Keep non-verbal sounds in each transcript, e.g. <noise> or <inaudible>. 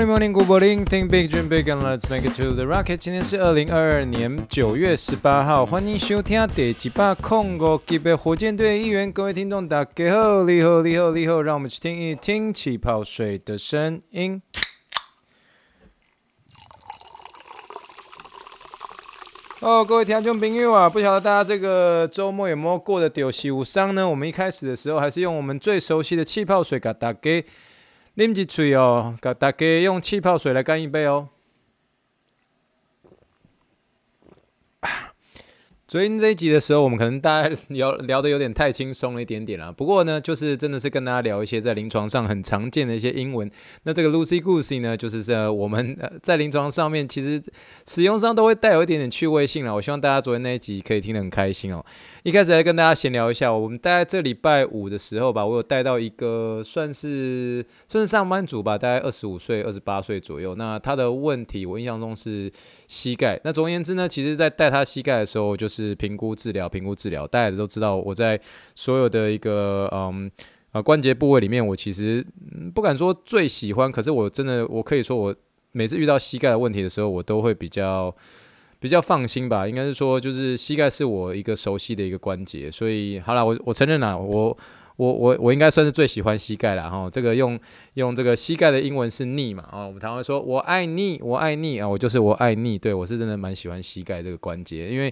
Morning, morning, good morning. Think big, dream big, and let's make it to the rocket. 今天是二零二二年九月十八号，欢迎收听第几把空歌，级别火箭队一员。各位听众，大家好，你好，你好，你好，让我们去听一听气泡水的声音。哦，各位听众朋友啊，不晓得大家这个周末有没有过得丢西无伤呢？我们一开始的时候还是用我们最熟悉的气泡水给大家。啉一喙哦，甲大家用气泡水来干一杯哦。昨天这一集的时候，我们可能大家聊聊的有点太轻松了一点点啦。不过呢，就是真的是跟大家聊一些在临床上很常见的一些英文。那这个 Lucy Goosey 呢，就是在我们在临床上面其实使用上都会带有一点点趣味性啦。我希望大家昨天那一集可以听得很开心哦。一开始来跟大家闲聊一下，我们大概这礼拜五的时候吧，我有带到一个算是算是上班族吧，大概二十五岁、二十八岁左右。那他的问题，我印象中是膝盖。那总而言之呢，其实在带他膝盖的时候，就是。是评估治疗，评估治疗，大家都知道，我在所有的一个嗯啊关节部位里面，我其实不敢说最喜欢，可是我真的，我可以说，我每次遇到膝盖的问题的时候，我都会比较比较放心吧。应该是说，就是膝盖是我一个熟悉的一个关节，所以好了，我我承认了，我。我我我应该算是最喜欢膝盖了哈，这个用用这个膝盖的英文是 knee 嘛啊，我们台湾说我爱 knee，，我爱 knee 啊，我就是我爱 knee，，对，我是真的蛮喜欢膝盖这个关节，因为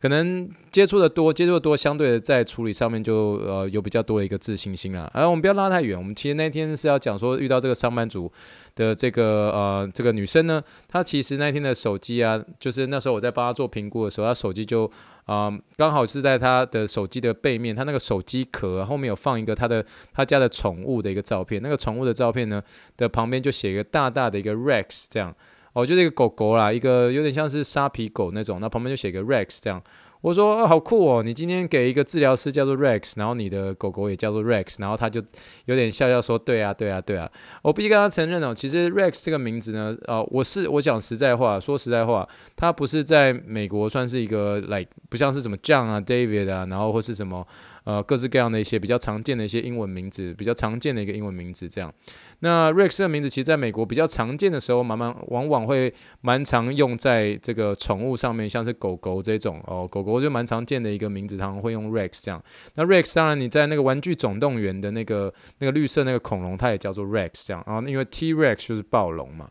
可能接触的多，接触的多，相对的在处理上面就呃有比较多的一个自信心了。而、啊、我们不要拉太远，我们其实那天是要讲说遇到这个上班族的这个呃这个女生呢，她其实那天的手机啊，就是那时候我在帮她做评估的时候，她手机就。啊，刚、好是在他的手机的背面，他那个手机壳后面有放一个他的他家的宠物的一个照片，那个宠物的照片呢的旁边就写一个大大的一个 Rex 这样，哦，就是一个狗狗啦，一个有点像是沙皮狗那种，那旁边就写一个 Rex 这样。我说、哦、好酷哦！你今天给一个治疗师叫做 Rex，然后你的狗狗也叫做 Rex，然后他就有点笑笑说：“对啊，对啊，对啊。”我必须跟他承认哦，其实 Rex 这个名字呢，呃，我是我讲实在话，说实在话，他不是在美国算是一个 like 不像是什么 John 啊、David 啊，然后或是什么。呃，各式各样的一些比较常见的一些英文名字，比较常见的一个英文名字，这样。那 Rex 这个名字，其实在美国比较常见的时候，慢慢往往会蛮常用在这个宠物上面，像是狗狗这种哦，狗狗我就蛮常见的一个名字，他们会用 Rex 这样。那 Rex 当然你在那个玩具总动员的那个那个绿色那个恐龙，它也叫做 Rex 这样啊，因为 T-Rex 就是暴龙嘛。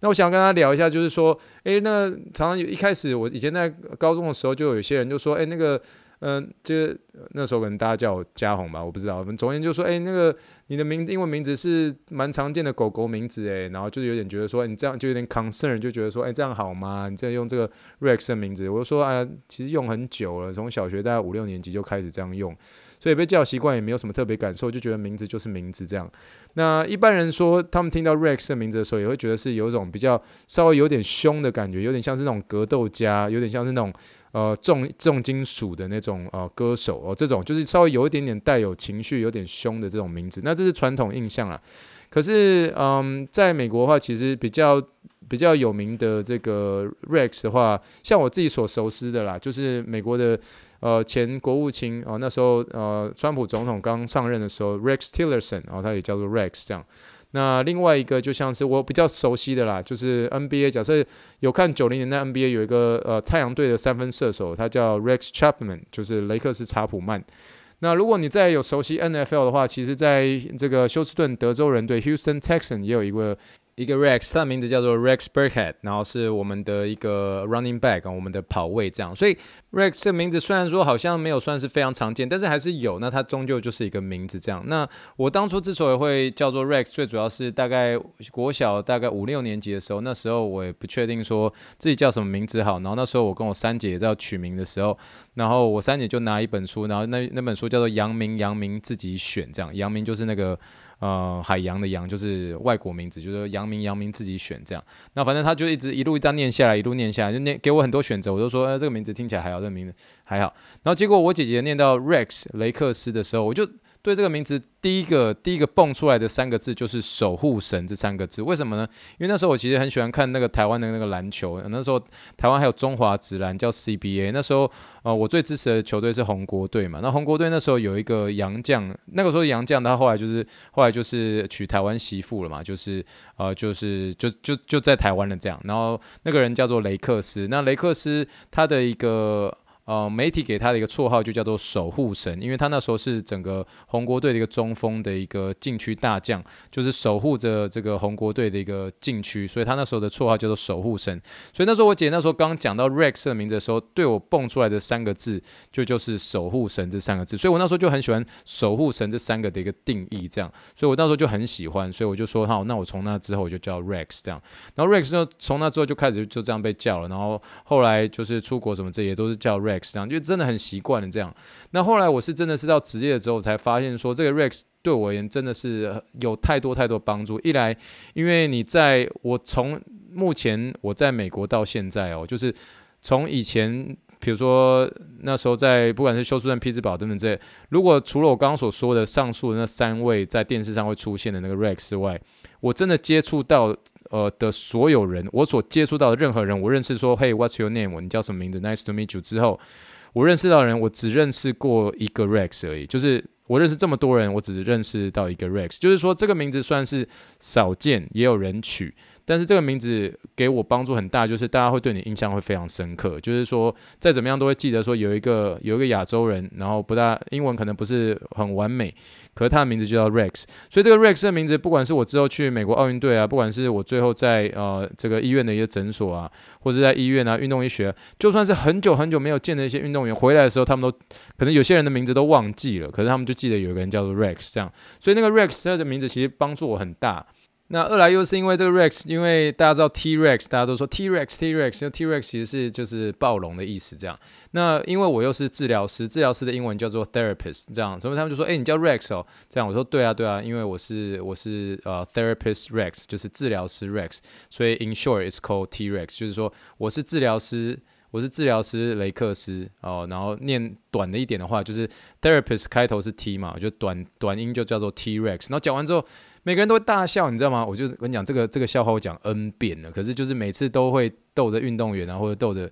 那我想跟他聊一下，就是说，诶，那常常有一开始我以前在高中的时候，就有些人就说，诶，那个。嗯，就那时候可能大家叫我嘉宏吧，我不知道。我们昨天就说，哎、那个你的名英文名字是蛮常见的狗狗名字，哎，然后就是有点觉得说，你这样就有点 concern，就觉得说，哎、这样好吗？你这样用这个 Rex 的名字，我就说，哎，其实用很久了，从小学大概五六年级就开始这样用，所以被叫习惯也没有什么特别感受，就觉得名字就是名字这样。那一般人说，他们听到 Rex 的名字的时候，也会觉得是有一种比较稍微有点凶的感觉，有点像是那种格斗家，有点像是那种。呃，重重金属的那种呃歌手哦，这种就是稍微有一点点带有情绪、有点凶的这种名字，那这是传统印象啦。可是，嗯，在美国的话，其实比较比较有名的这个 Rex 的话，像我自己所熟知的啦，就是美国的呃前国务卿哦，那时候呃川普总统刚上任的时候，Rex Tillerson，然后他也叫做 Rex 这样。那另外一个就像是我比较熟悉的啦，就是 NBA。假设有看九零年代 NBA 有一个呃太阳队的三分射手，他叫 Rex Chapman，就是雷克斯查普曼。那如果你再有熟悉 NFL 的话，其实在这个休斯顿德州人队 Houston t e x a n 也有一个。一个 Rex，他的名字叫做 Rex Burkhead，然后是我们的一个 running back，我们的跑位这样。所以 Rex 的名字虽然说好像没有算是非常常见，但是还是有。那它终究就是一个名字这样。那我当初之所以会叫做 Rex，最主要是大概国小大概五六年级的时候，那时候我也不确定说自己叫什么名字好。然后那时候我跟我三姐也在取名的时候，然后我三姐就拿一本书，然后那那本书叫做《阳明阳明自己选》这样。阳明就是那个。呃，海洋的洋就是外国名字，就是洋名洋名自己选这样。那反正他就一直一路这样念下来，一路念下来，就念给我很多选择。我就说，哎，这个名字听起来还好，这个名字还好。然后结果我姐姐念到 Rex 雷克斯的时候，我就对这个名字第一个第一个蹦出来的三个字就是守护神这三个字，为什么呢？因为那时候我其实很喜欢看那个台湾的那个篮球，那时候台湾还有中华职篮叫 CBA，那时候呃我最支持的球队是红国队嘛，那红国队那时候有一个洋将，那个时候洋将他后来就是后来就是娶台湾媳妇了嘛，就是呃就是就就就在台湾了这样，然后那个人叫做雷克斯，那雷克斯他的一个。呃，媒体给他的一个绰号就叫做守护神，因为他那时候是整个红国队的一个中锋的一个禁区大将，就是守护着这个红国队的一个禁区，所以他那时候的绰号叫做守护神。所以那时候我姐那时候刚讲到 Rex 的名字的时候，对我蹦出来的三个字就就是守护神这三个字，所以我那时候就很喜欢守护神这三个的一个定义，这样，所以我那时候就很喜欢，所以我就说好，那我从那之后我就叫 Rex 这样，然后 Rex 就从那之后就开始就这样被叫了，然后后来就是出国什么这些都是叫 Rex。这样就真的很习惯了这样。那后来我是真的是到职业之后才发现说，这个 Rex 对我而言真的是有太多太多帮助。一来，因为你在我从目前我在美国到现在哦，就是从以前，比如说那时候在不管是休斯顿、匹兹堡等等这些，如果除了我刚刚所说的上述的那三位在电视上会出现的那个 Rex 之外，我真的接触到。呃的所有人，我所接触到的任何人，我认识说，Hey，what's your name？你叫什么名字？Nice to meet you。之后，我认识到的人，我只认识过一个 Rex 而已。就是我认识这么多人，我只认识到一个 Rex。就是说，这个名字算是少见，也有人取。但是这个名字给我帮助很大，就是大家会对你印象会非常深刻。就是说，再怎么样都会记得说有一个有一个亚洲人，然后不大英文可能不是很完美，可是他的名字就叫 Rex。所以这个 Rex 的名字，不管是我之后去美国奥运队啊，不管是我最后在呃这个医院的一个诊所啊，或者在医院啊运动医学，就算是很久很久没有见的一些运动员回来的时候，他们都可能有些人的名字都忘记了，可是他们就记得有一个人叫做 Rex 这样。所以那个 Rex 他的名字其实帮助我很大。那二来又是因为这个 Rex，因为大家知道 T-Rex，大家都说 T-Rex，T-Rex，因为 T-Rex 其实是就是暴龙的意思，这样。那因为我又是治疗师，治疗师的英文叫做 Therapist，这样，所以他们就说，哎，你叫 Rex 哦，这样。我说，对啊，对啊，因为我是我是呃 Therapist Rex，就是治疗师 Rex，所以 in short it's called T-Rex，就是说我是治疗师，我是治疗师雷克斯哦，然后念短的一点的话，就是 Therapist 开头是 T 嘛，我就短短音就叫做 T-Rex，然后讲完之后。每个人都会大笑，你知道吗？我就跟你讲这个这个笑话，我讲 N 遍了，可是就是每次都会逗着运动员啊，或者逗着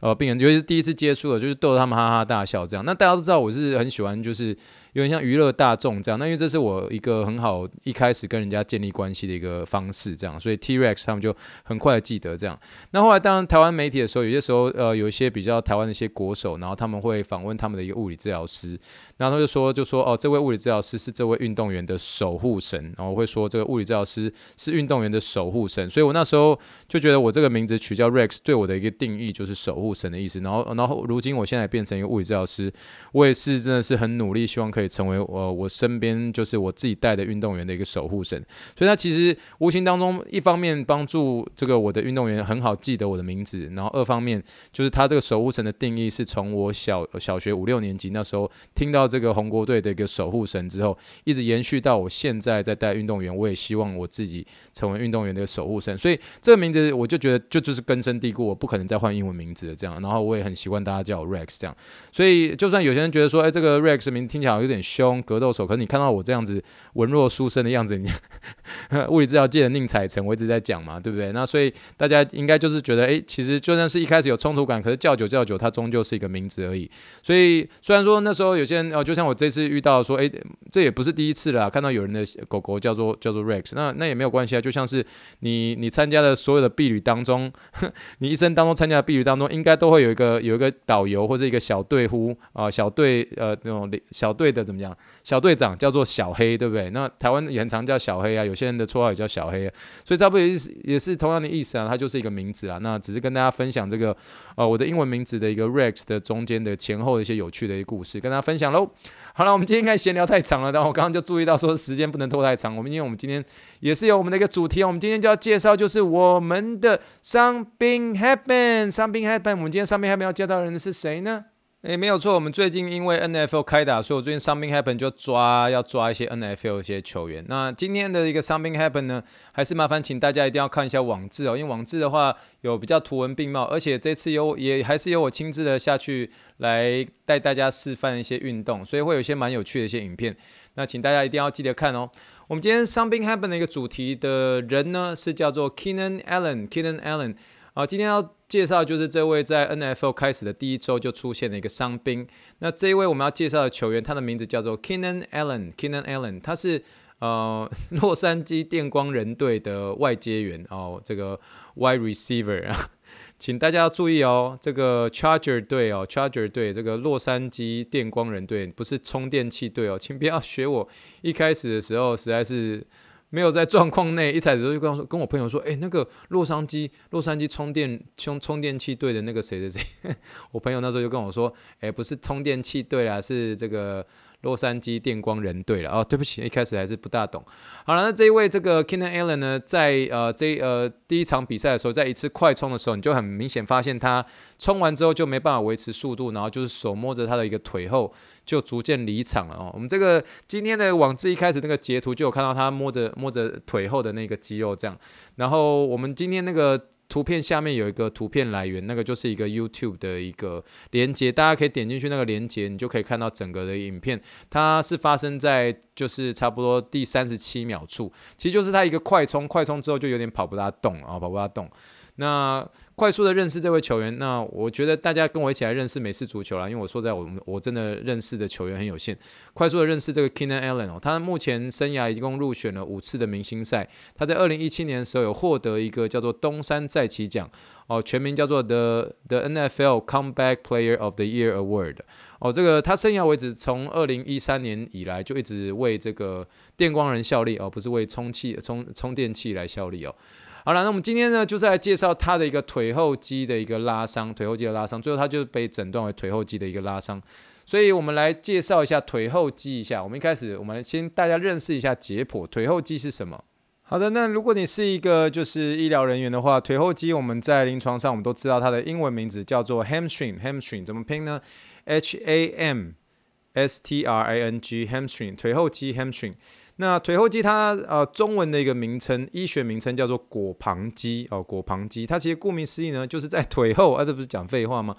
呃病人，尤其是第一次接触的，就是逗着他们哈哈大笑这样。那大家都知道我是很喜欢就是。有点像娱乐大众这样，那因为这是我一个很好一开始跟人家建立关系的一个方式，这样，所以 T-Rex 他们就很快记得这样。那后来当台湾媒体的时候，有些时候呃有一些比较台湾的一些国手，然后他们会访问他们的一个物理治疗师，然后他就说就说哦，这位物理治疗师是这位运动员的守护神，然后会说这个物理治疗师是运动员的守护神，所以我那时候就觉得我这个名字取叫 Rex 对我的一个定义就是守护神的意思。然后然后如今我现在变成一个物理治疗师，我也是真的是很努力，希望可以。成为我我身边就是我自己带的运动员的一个守护神，所以他其实无形当中一方面帮助这个我的运动员很好记得我的名字，然后二方面就是他这个守护神的定义是从我小小学五六年级那时候听到这个红国队的一个守护神之后，一直延续到我现在在带运动员，我也希望我自己成为运动员的守护神，所以这个名字我就觉得就就是根深蒂固，我不可能再换英文名字的这样，然后我也很习惯大家叫我 Rex 这样，所以就算有些人觉得说，哎，这个 Rex 名听起来有点。有点凶，格斗手。可是你看到我这样子文弱书生的样子，你 <laughs> 物理治疗界的宁采臣，我一直在讲嘛，对不对？那所以大家应该就是觉得，哎，其实就算是一开始有冲突感，可是叫久叫久，它终究是一个名字而已。所以虽然说那时候有些人哦，就像我这次遇到说，哎，这也不是第一次了，看到有人的狗狗叫做叫做 Rex，那那也没有关系啊。就像是你你参加的所有的毕旅当中，<laughs> 你一生当中参加的毕旅当中，应该都会有一个有一个导游或者一个小队呼啊，小队呃那种小队的。怎么样？小队长叫做小黑，对不对？那台湾也很常叫小黑啊，有些人的绰号也叫小黑啊，所以差不多也是也是同样的意思啊，它就是一个名字啊。那只是跟大家分享这个呃我的英文名字的一个 Rex 的中间的前后的一些有趣的一个故事，跟大家分享喽。好了，我们今天应该闲聊太长了，但我刚刚就注意到说时间不能拖太长。我们因为我们今天也是有我们的一个主题，我们今天就要介绍就是我们的 Something Happened，Something Happened。我们今天 Something Happen 要介绍的人是谁呢？诶，没有错，我们最近因为 NFL 开打，所以我最近 Something Happen 就抓要抓一些 NFL 一些球员。那今天的一个 Something Happen 呢，还是麻烦请大家一定要看一下网志哦，因为网志的话有比较图文并茂，而且这次有也还是由我亲自的下去来带大家示范一些运动，所以会有一些蛮有趣的一些影片。那请大家一定要记得看哦。我们今天 Something Happen 的一个主题的人呢，是叫做 Keenan Allen，Keenan Allen。啊，今天要介绍就是这位在 NFL 开始的第一周就出现的一个伤兵。那这一位我们要介绍的球员，他的名字叫做 Keenan Allen。Keenan Allen，他是呃 <laughs> 洛杉矶电光人队的外接员哦，这个 wide receiver，<laughs> 请大家要注意哦，这个 Charger 队哦，Charger 队这个洛杉矶电光人队不是充电器队哦，请不要学我一开始的时候实在是。没有在状况内，一踩的时候就跟我说，跟我朋友说，哎，那个洛杉矶洛杉矶充电充充电器队的那个谁谁谁，我朋友那时候就跟我说，哎，不是充电器对了，是这个。洛杉矶电光人队了哦，对不起，一开始还是不大懂。好了，那这一位这个 Keenan Allen 呢，在呃这呃第一场比赛的时候，在一次快冲的时候，你就很明显发现他冲完之后就没办法维持速度，然后就是手摸着他的一个腿后就逐渐离场了哦。我们这个今天的网志一开始那个截图就有看到他摸着摸着腿后的那个肌肉这样，然后我们今天那个。图片下面有一个图片来源，那个就是一个 YouTube 的一个连接，大家可以点进去那个连接，你就可以看到整个的影片。它是发生在就是差不多第三十七秒处，其实就是它一个快充，快充之后就有点跑不大动啊，跑不大动。那快速的认识这位球员，那我觉得大家跟我一起来认识美式足球啦，因为我说在我们我真的认识的球员很有限。快速的认识这个 Keenan Allen 哦，他目前生涯一共入选了五次的明星赛。他在二零一七年的时候有获得一个叫做东山再起奖哦，全名叫做 The The NFL Comeback Player of the Year Award 哦。这个他生涯为止从二零一三年以来就一直为这个电光人效力哦，不是为充气充充电器来效力哦。好了，那我们今天呢，就是来介绍他的一个腿后肌的一个拉伤，腿后肌的拉伤，最后他就被诊断为腿后肌的一个拉伤。所以我们来介绍一下腿后肌一下。我们一开始，我们先大家认识一下解剖，腿后肌是什么？好的，那如果你是一个就是医疗人员的话，腿后肌我们在临床上我们都知道它的英文名字叫做 hamstring，hamstring 怎么拼呢？H A M S T R I N G，hamstring 腿后肌 hamstring。那腿后肌它呃中文的一个名称，医学名称叫做腘旁肌哦，腘旁肌它其实顾名思义呢，就是在腿后啊，这不是讲废话吗？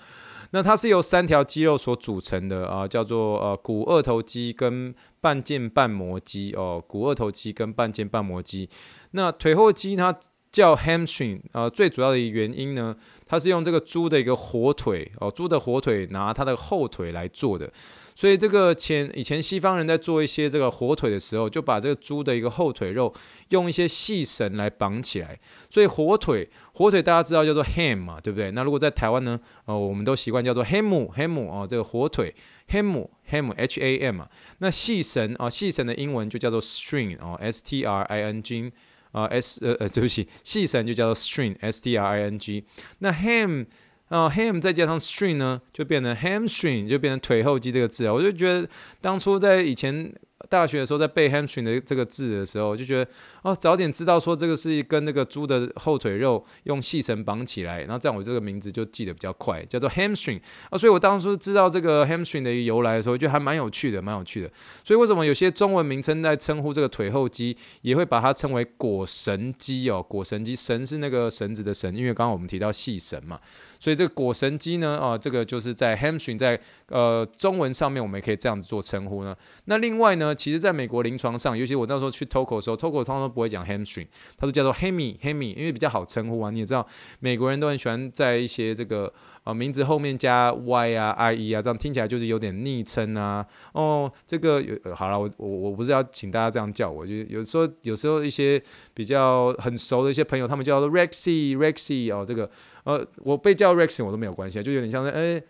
那它是由三条肌肉所组成的啊，叫做呃股二头肌跟半腱半膜肌哦，股二头肌跟半腱半膜肌。那腿后肌它叫 hamstring 啊，最主要的原因呢，它是用这个猪的一个火腿哦，猪的火腿拿它的后腿来做的。所以这个前以前西方人在做一些这个火腿的时候，就把这个猪的一个后腿肉用一些细绳来绑起来。所以火腿火腿大家知道叫做 ham 嘛，对不对？那如果在台湾呢，呃，我们都习惯叫做 ham ham 哦，这个火腿 ham ham h a m 啊。那细绳啊，细绳的英文就叫做 string 哦，s t r i n g 啊 s 呃呃，<laughs> 对不起，细绳就叫做 string s t r i n g。那 ham 啊，ham 再加上 string 呢，就变成 hamstring，就变成腿后肌这个字啊。我就觉得当初在以前。大学的时候在背 hamstring 的这个字的时候，就觉得哦，早点知道说这个是一跟那个猪的后腿肉用细绳绑起来，然后这样我这个名字就记得比较快，叫做 hamstring 啊。所以我当初知道这个 hamstring 的一个由来的时候，就还蛮有趣的，蛮有趣的。所以为什么有些中文名称在称呼这个腿后肌，也会把它称为果绳肌哦？果绳肌，绳是那个绳子的绳，因为刚刚我们提到细绳嘛。所以这个果绳肌呢，啊，这个就是在 hamstring 在呃中文上面，我们也可以这样子做称呼呢。那另外呢，其实在美国临床上，尤其我那时候去 TOCO 的时候，TOCO 通常都不会讲 hamstring，它都叫做 hammy hammy，因为比较好称呼啊。你也知道，美国人都很喜欢在一些这个哦名字后面加 y 啊、i e 啊，这样听起来就是有点昵称啊。哦，这个有好了，我我我不是要请大家这样叫我，就有时候有时候一些比较很熟的一些朋友，他们叫做 Rexy Rexy 哦，这个。呃，我被叫 Rexy 我都没有关系，就有点像是，哎、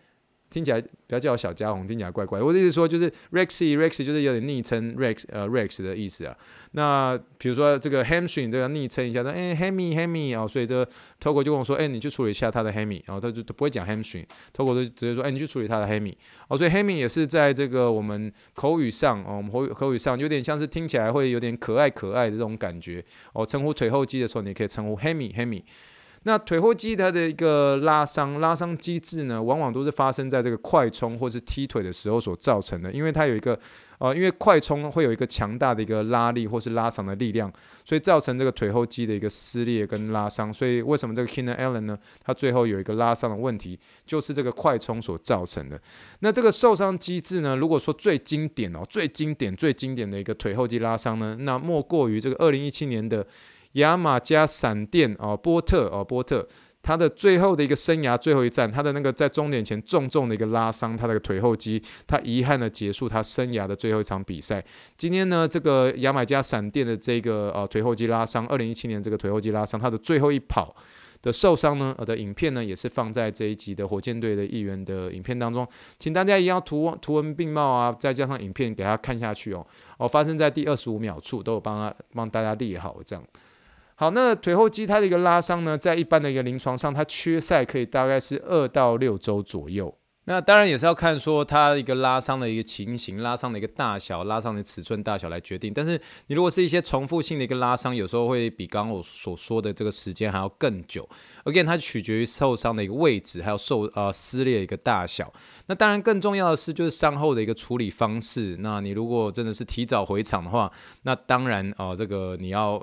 听起来不要叫我小家伙，听起来怪怪。我的意思说就是 Rexy，Rexy 就是有点昵称 Rex 呃 Rex 的意思啊。那比如说这个 Hamstring 都要昵称一下，说哎 Hammy Hammy 啊，所以这 Togo 就跟我说，哎、你去处理一下他的 Hammy，然后他就不会讲 Hamstring，Togo 就直接说，哎、你去处理他的 Hammy。哦，所以 Hammy 也是在这个我们口语上，哦，我们口语口语上有点像是听起来会有点可爱可爱的这种感觉。哦，称呼腿后肌的时候，你可以称呼 Hammy Hammy。那腿后肌它的一个拉伤，拉伤机制呢，往往都是发生在这个快冲或是踢腿的时候所造成的，因为它有一个。呃，因为快冲会有一个强大的一个拉力或是拉长的力量，所以造成这个腿后肌的一个撕裂跟拉伤。所以为什么这个 Keenan Allen 呢？他最后有一个拉伤的问题，就是这个快冲所造成的。那这个受伤机制呢？如果说最经典哦，最经典、最经典的一个腿后肌拉伤呢，那莫过于这个二零一七年的牙买加闪电哦，波特哦，波特。他的最后的一个生涯最后一战，他的那个在终点前重重的一个拉伤，他的腿后肌，他遗憾的结束他生涯的最后一场比赛。今天呢，这个牙买加闪电的这个呃腿后肌拉伤，二零一七年这个腿后肌拉伤，他的最后一跑的受伤呢，呃的影片呢，也是放在这一集的火箭队的一员的影片当中，请大家一定要图图文并茂啊，再加上影片给他看下去哦。哦，发生在第二十五秒处，都有帮他帮大家列好这样。好，那腿后肌它的一个拉伤呢，在一般的一个临床上，它缺赛可以大概是二到六周左右。那当然也是要看说它一个拉伤的一个情形、拉伤的一个大小、拉伤的尺寸大小来决定。但是你如果是一些重复性的一个拉伤，有时候会比刚刚我所说的这个时间还要更久。Again，它取决于受伤的一个位置，还有受呃撕裂一个大小。那当然更重要的是就是伤后的一个处理方式。那你如果真的是提早回场的话，那当然啊、这个你要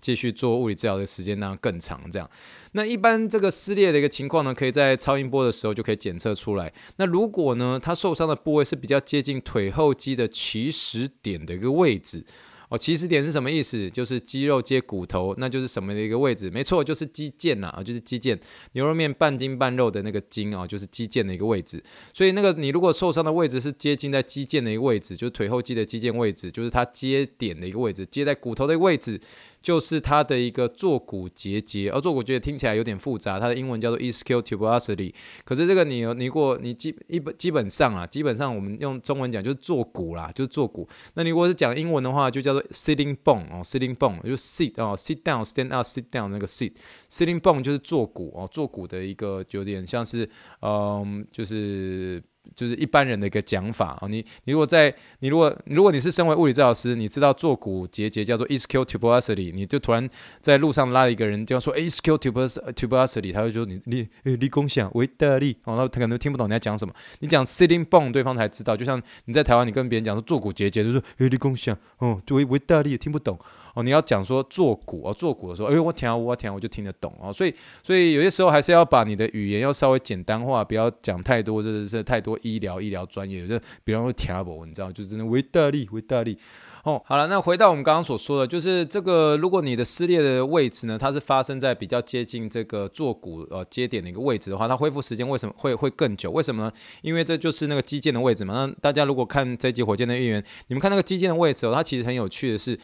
继续做物理治疗的时间那更长这样。那一般这个撕裂的一个情况呢，可以在超音波的时候就可以检测出来。那如果呢，它受伤的部位是比较接近腿后肌的起始点的一个位置。哦，起始点是什么意思？就是肌肉接骨头，那就是什么的一个位置？没错，就是肌腱呐，啊，就是肌腱，牛肉面半筋半肉的那个筋啊，就是肌腱的一个位置。所以那个你如果受伤的位置是接近在肌腱的一个位置，就是腿后肌的肌腱位置，就是它接点的一个位置，接在骨头的位置。就是它的一个坐骨结节，而坐骨结节听起来有点复杂，它的英文叫做 ischial tuberosity。可是这个你你如果你基一本基本上啊，基本上我们用中文讲就是坐骨啦，就是坐骨。那你如果是讲英文的话，就叫做 sitting bone 哦，sitting bone 就 sit 哦，sit down stand up sit down 那个 sit，sitting bone 就是坐骨哦，坐骨的一个有点像是嗯，就是。就是一般人的一个讲法啊，你你如果在你如果如果你是身为物理治疗师，你知道坐骨结节叫做 ischial tuberosity，你就突然在路上拉一个人，就要说 ischial tuberosity，他会说你你诶立功想维大利，然后他可能听不懂你在讲什么。你讲 sitting bone，对方才知道。就像你在台湾，你跟别人讲说坐骨结节，就说诶立功想哦，维维大利也听不懂。哦，你要讲说坐骨哦，坐骨的时候，哎呦，我听我听我就听得懂哦，所以所以有些时候还是要把你的语言要稍微简单化，不要讲太多，这是太多医疗医疗专业，就比方说听不，你知道，就真的维大利维大利。哦，好了，那回到我们刚刚所说的，就是这个，如果你的撕裂的位置呢，它是发生在比较接近这个坐骨呃接点的一个位置的话，它恢复时间为什么会会更久？为什么呢？因为这就是那个肌腱的位置嘛。那大家如果看这集火箭的预言，你们看那个肌腱的位置哦，它其实很有趣的是。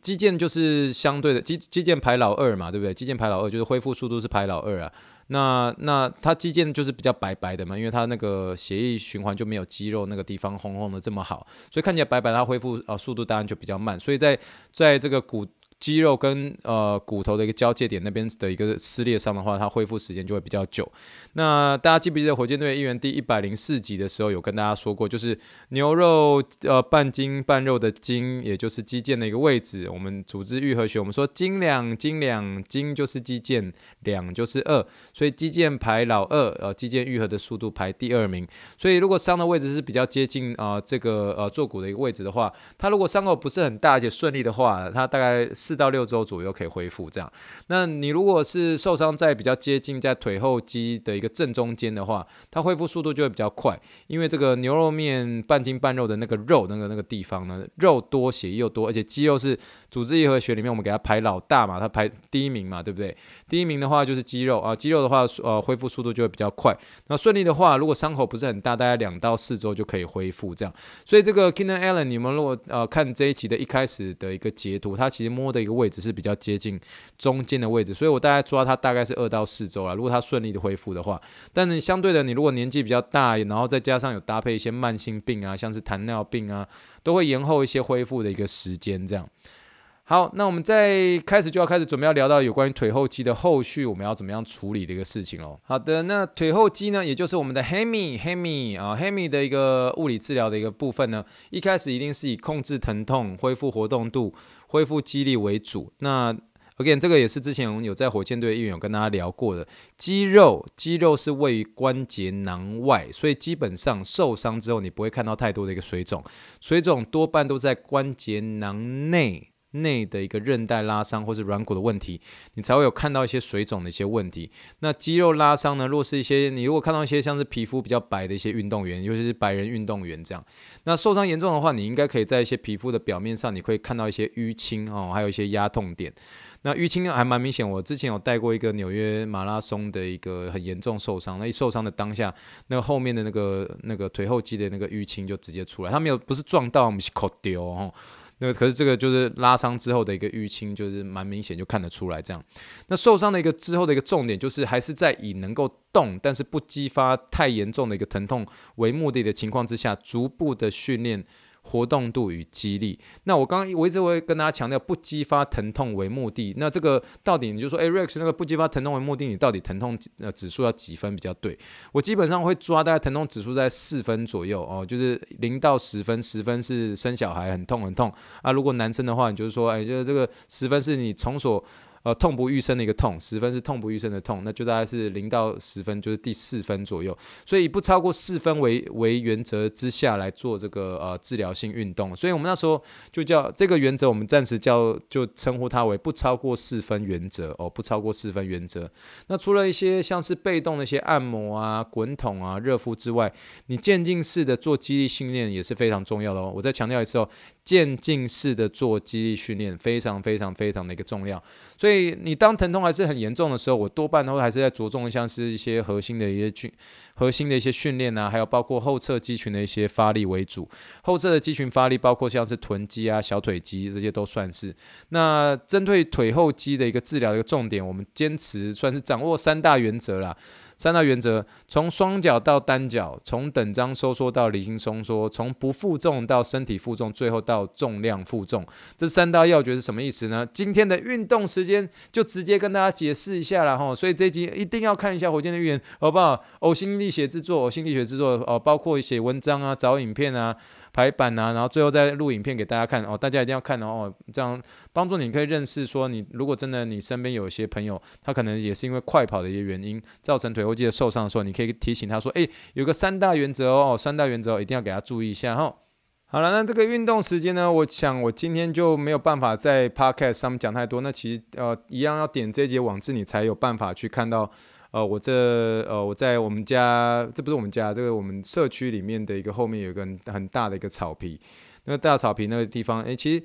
肌腱就是相对的肌肌腱排老二嘛，对不对？肌腱排老二就是恢复速度是排老二啊。那那它肌腱就是比较白白的嘛，因为它那个血液循环就没有肌肉那个地方红红的这么好，所以看起来白白，它恢复啊速度当然就比较慢。所以在在这个骨。肌肉跟呃骨头的一个交界点那边的一个撕裂伤的话，它恢复时间就会比较久。那大家记不记得火箭队一员第一百零四集的时候有跟大家说过，就是牛肉呃半筋半肉的筋，也就是肌腱的一个位置。我们组织愈合学，我们说斤两斤两斤就是肌腱，两就是二，所以肌腱排老二，呃肌腱愈合的速度排第二名。所以如果伤的位置是比较接近啊、呃、这个呃坐骨的一个位置的话，它如果伤口不是很大而且顺利的话，它大概。四到六周左右可以恢复，这样。那你如果是受伤在比较接近在腿后肌的一个正中间的话，它恢复速度就会比较快，因为这个牛肉面半筋半肉的那个肉那个那个地方呢，肉多血又多，而且肌肉是组织愈合学里面我们给它排老大嘛，它排第一名嘛，对不对？第一名的话就是肌肉啊，肌肉的话呃恢复速度就会比较快。那顺利的话，如果伤口不是很大，大概两到四周就可以恢复这样。所以这个 Keenan Allen，你们如果呃看这一集的一开始的一个截图，它其实摸的。一个位置是比较接近中间的位置，所以我大概抓它大概是二到四周了。如果它顺利的恢复的话，但你相对的，你如果年纪比较大，然后再加上有搭配一些慢性病啊，像是糖尿病啊，都会延后一些恢复的一个时间。这样，好，那我们在开始就要开始准备要聊到有关于腿后肌的后续，我们要怎么样处理的一个事情喽。好的，那腿后肌呢，也就是我们的 Hammy Hammy 啊 Hammy 的一个物理治疗的一个部分呢，一开始一定是以控制疼痛、恢复活动度。恢复肌力为主，那 Again，这个也是之前我们有在火箭队的医院有跟大家聊过的。肌肉，肌肉是位于关节囊外，所以基本上受伤之后，你不会看到太多的一个水肿。水肿多半都在关节囊内。内的一个韧带拉伤或是软骨的问题，你才会有看到一些水肿的一些问题。那肌肉拉伤呢？若是一些你如果看到一些像是皮肤比较白的一些运动员，尤其是白人运动员这样，那受伤严重的话，你应该可以在一些皮肤的表面上，你会看到一些淤青哦，还有一些压痛点。那淤青还蛮明显。我之前有带过一个纽约马拉松的一个很严重受伤，那一受伤的当下，那后面的那个那个腿后肌的那个淤青就直接出来，他没有不是撞到，我们是口丢哦。那可是这个就是拉伤之后的一个淤青，就是蛮明显就看得出来这样。那受伤的一个之后的一个重点，就是还是在以能够动，但是不激发太严重的一个疼痛为目的的情况之下，逐步的训练。活动度与肌力。那我刚刚我一直会跟大家强调，不激发疼痛为目的。那这个到底你就说，哎，Rex 那个不激发疼痛为目的，你到底疼痛呃指数要几分比较对？我基本上会抓大概疼痛指数在四分左右哦，就是零到十分，十分是生小孩很痛很痛啊。如果男生的话，你就是说，哎，就是这个十分是你从所。呃，痛不欲生的一个痛，十分是痛不欲生的痛，那就大概是零到十分，就是第四分左右。所以不超过四分为为原则之下来做这个呃治疗性运动。所以我们那时候就叫这个原则，我们暂时叫就称呼它为不超过四分原则哦，不超过四分原则。那除了一些像是被动的一些按摩啊、滚筒啊、热敷之外，你渐进式的做肌力训练也是非常重要的哦。我再强调一次哦。渐进式的做肌力训练非常非常非常的一个重要，所以你当疼痛还是很严重的时候，我多半都还是在着重像是一些核心的一些训核心的一些训练啊，还有包括后侧肌群的一些发力为主。后侧的肌群发力包括像是臀肌啊、小腿肌这些都算是。那针对腿后肌的一个治疗的一个重点，我们坚持算是掌握三大原则啦。三大原则：从双脚到单脚，从等张收缩到离心收缩，从不负重到身体负重，最后到重量负重。这三大要诀是什么意思呢？今天的运动时间就直接跟大家解释一下了哈。所以这一集一定要看一下火箭的预言，好不好？呕心沥血制作，呕心沥血制作哦，包括写文章啊，找影片啊。排版啊，然后最后再录影片给大家看哦，大家一定要看哦，这样帮助你可以认识说，你如果真的你身边有一些朋友，他可能也是因为快跑的一些原因造成腿后肌的受伤的时候，你可以提醒他说，诶，有个三大原则哦，三大原则一定要给他注意一下哈、好了，那这个运动时间呢，我想我今天就没有办法在 Podcast 上面讲太多，那其实呃一样要点这节网志，你才有办法去看到。呃，我这呃，我在我们家，这不是我们家，这个我们社区里面的一个后面有一个很很大的一个草皮，那个大草皮那个地方，哎，其实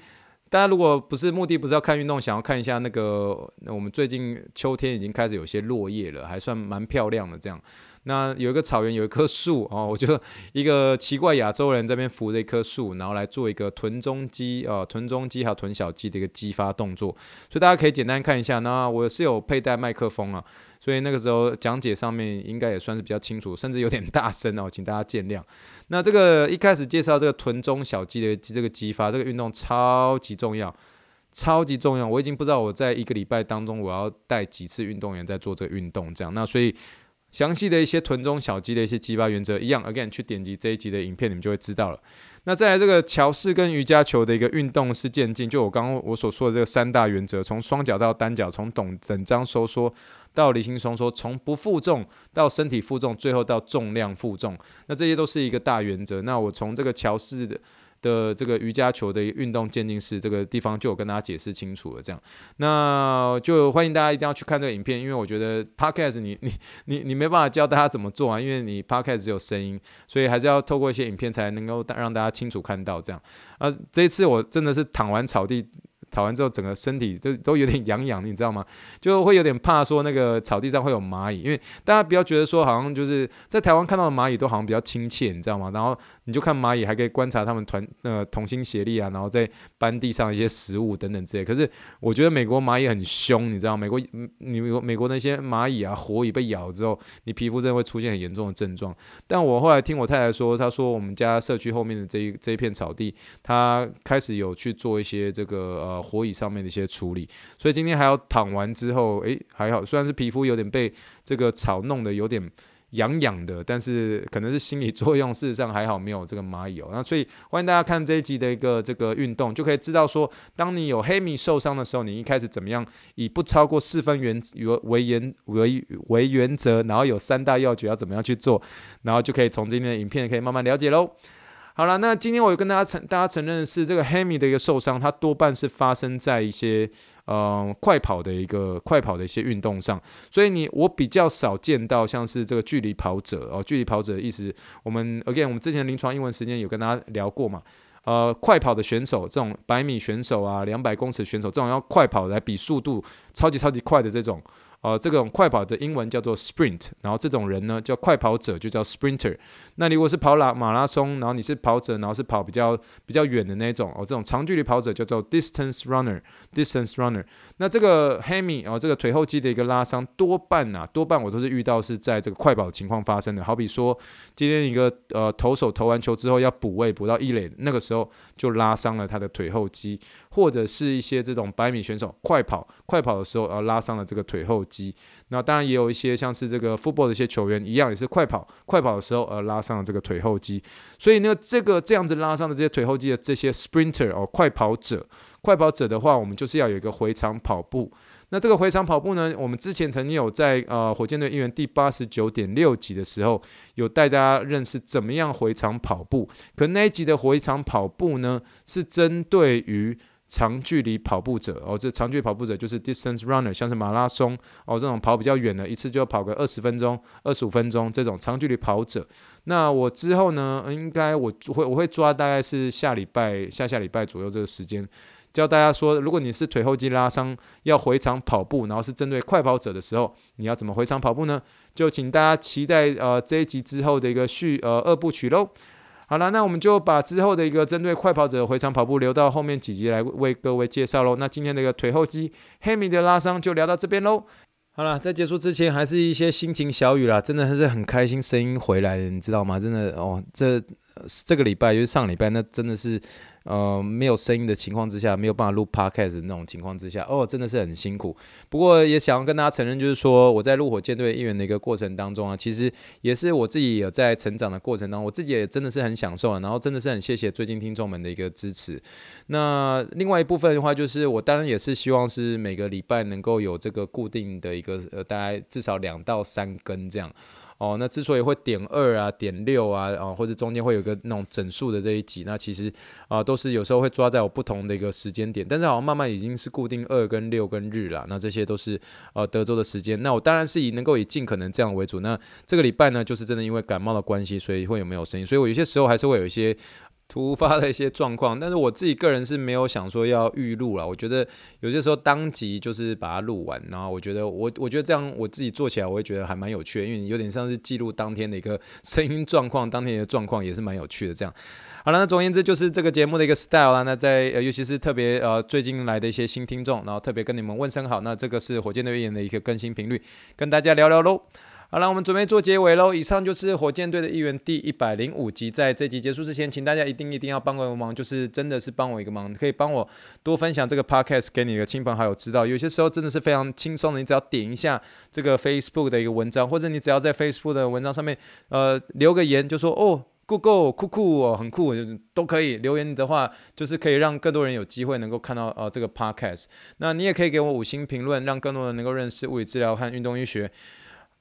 大家如果不是目的不是要看运动，想要看一下那个，那我们最近秋天已经开始有些落叶了，还算蛮漂亮的这样。那有一个草原，有一棵树哦，<laughs> 我觉得一个奇怪亚洲人这边扶着一棵树，然后来做一个臀中肌啊、臀中肌还有臀小肌的一个激发动作，所以大家可以简单看一下。那我是有佩戴麦克风啊，所以那个时候讲解上面应该也算是比较清楚，甚至有点大声哦，请大家见谅。那这个一开始介绍这个臀中小肌的这个激发，这个运动超级重要，超级重要。我已经不知道我在一个礼拜当中我要带几次运动员在做这个运动，这样。那所以。详细的一些臀中小肌的一些激发原则一样，again 去点击这一集的影片，你们就会知道了。那再来这个桥式跟瑜伽球的一个运动是渐进，就我刚刚我所说的这个三大原则，从双脚到单脚，从等等张收缩到离心收缩，从不负重到身体负重，最后到重量负重，那这些都是一个大原则。那我从这个桥式的。的这个瑜伽球的运动鉴定室这个地方就有跟大家解释清楚了，这样，那就欢迎大家一定要去看这个影片，因为我觉得 Podcast 你 <laughs> 你你你没办法教大家怎么做啊，因为你 Podcast 只有声音，所以还是要透过一些影片才能够让大家清楚看到这样。啊，这一次我真的是躺完草地。跑完之后，整个身体都都有点痒痒，你知道吗？<laughs> 就会有点怕说那个草地上会有蚂蚁，因为大家不要觉得说好像就是在台湾看到的蚂蚁都好像比较亲切，你知道吗？然后你就看蚂蚁，还可以观察他们团呃同心协力啊，然后在搬地上一些食物等等之类。可是我觉得美国蚂蚁很凶，你知道吗？美国你美国美国那些蚂蚁啊，火蚁被咬之后，你皮肤真的会出现很严重的症状。但我后来听我太太说，她说我们家社区后面的这一这一片草地，她开始有去做一些这个呃。火蚁上面的一些处理，所以今天还要躺完之后，诶，还好，虽然是皮肤有点被这个草弄得有点痒痒的，但是可能是心理作用，事实上还好没有这个蚂蚁哦。<laughs> 那所以欢迎大家看这一集的一个这个运动，就可以知道说，当你有黑米受伤的时候，你一开始怎么样以不超过四分原为原为为原则，然后有三大要诀要怎么样去做，然后就可以从今天的影片可以慢慢了解喽。好了，那今天我跟大家承大家承认的是，这个 hammy 的一个受伤，它多半是发生在一些呃快跑的一个快跑的一些运动上，所以你我比较少见到像是这个距离跑者哦，距离跑者的意思，我们 again 我们之前临床英文时间有跟大家聊过嘛，呃，快跑的选手，这种百米选手啊，两百公尺选手，这种要快跑来比速度，超级超级快的这种。呃，这种快跑的英文叫做 sprint，然后这种人呢叫快跑者，就叫 sprinter。那如果是跑拉马拉松，然后你是跑者，然后是跑比较比较远的那种，哦，这种长距离跑者叫做 distance runner，distance runner。那这个 hammy 哦，这个腿后肌的一个拉伤，多半啊，多半我都是遇到是在这个快跑的情况发生的。好比说，今天一个呃投手投完球之后要补位补到一垒，那个时候就拉伤了他的腿后肌，或者是一些这种百米选手快跑快跑的时候呃拉伤了这个腿后肌。那当然也有一些像是这个 football 的一些球员一样，也是快跑快跑的时候呃拉伤了这个腿后肌。所以呢，这个这样子拉伤的这些腿后肌的这些 sprinter 哦，快跑者。快跑者的话，我们就是要有一个回场跑步。那这个回场跑步呢，我们之前曾经有在呃火箭队应援第八十九点六集的时候，有带大家认识怎么样回场跑步。可那一集的回场跑步呢，是针对于长距离跑步者哦，这长距离跑步者就是 distance runner，像是马拉松哦这种跑比较远的，一次就要跑个二十分钟、二十五分钟这种长距离跑者。那我之后呢，应该我会我会抓大概是下礼拜、下下礼拜左右这个时间。教大家说，如果你是腿后肌拉伤，要回场跑步，然后是针对快跑者的时候，你要怎么回场跑步呢？就请大家期待呃这一集之后的一个续呃二部曲喽。好了，那我们就把之后的一个针对快跑者的回场跑步留到后面几集来为各位介绍喽。那今天的一个腿后肌黑米的拉伤就聊到这边喽。好了，在结束之前，还是一些心情小雨啦，真的还是很开心，声音回来了，你知道吗？真的哦，这这个礼拜就是上礼拜，那真的是。呃，没有声音的情况之下，没有办法录 podcast 的那种情况之下，哦，真的是很辛苦。不过也想要跟大家承认，就是说我在入火箭队应援的一个过程当中啊，其实也是我自己有在成长的过程当中，我自己也真的是很享受啊。然后真的是很谢谢最近听众们的一个支持。那另外一部分的话，就是我当然也是希望是每个礼拜能够有这个固定的一个呃，大概至少两到三更这样。哦，那之所以会点二啊、点六啊，啊，或者中间会有个那种整数的这一集，那其实啊，都是有时候会抓在我不同的一个时间点，但是好像慢慢已经是固定二跟六跟日了，那这些都是呃德州的时间。那我当然是以能够以尽可能这样为主。那这个礼拜呢，就是真的因为感冒的关系，所以会有没有声音，所以我有些时候还是会有一些。突发的一些状况，但是我自己个人是没有想说要预录了。我觉得有些时候当即就是把它录完，然后我觉得我我觉得这样我自己做起来我会觉得还蛮有趣的，因为有点像是记录当天的一个 <laughs> 声音状况，当天的状况也是蛮有趣的。这样好了，那总而言之就是这个节目的一个 style 啦。那在呃尤其是特别呃最近来的一些新听众，然后特别跟你们问声好。那这个是火箭队预言的一个更新频率，跟大家聊聊喽。好了，我们准备做结尾喽。以上就是火箭队的一员第一百零五集。在这集结束之前，请大家一定一定要帮我个忙，就是真的是帮我一个忙，可以帮我多分享这个 podcast 给你的亲朋好友知道。有些时候真的是非常轻松的，你只要点一下这个 Facebook 的一个文章，或者你只要在 Facebook 的文章上面呃留个言，就说哦酷酷酷酷哦很酷，就都可以留言的话，就是可以让更多人有机会能够看到呃这个 podcast。那你也可以给我五星评论，让更多人能够认识物理治疗和运动医学。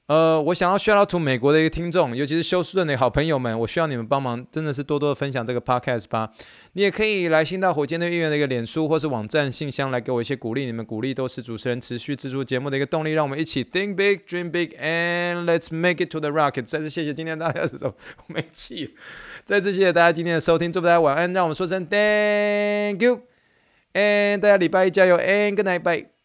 呃，我想要 shout out to 美国的一个听众，尤其是休斯顿的好朋友们，我需要你们帮忙，真的是多多的分享这个 podcast 吧。你也可以来新到火箭队应援的一个脸书或是网站信箱来给我一些鼓励，你们鼓励都是主持人持续制作节目的一个动力。让我们一起 think big, dream big, and let's make it to the rocket。再次谢谢今天大家的收，我没气。再次谢谢大家今天的收听，祝福大家晚安。让我们说声 thank you，and 大家礼拜一加油，and good night，bye。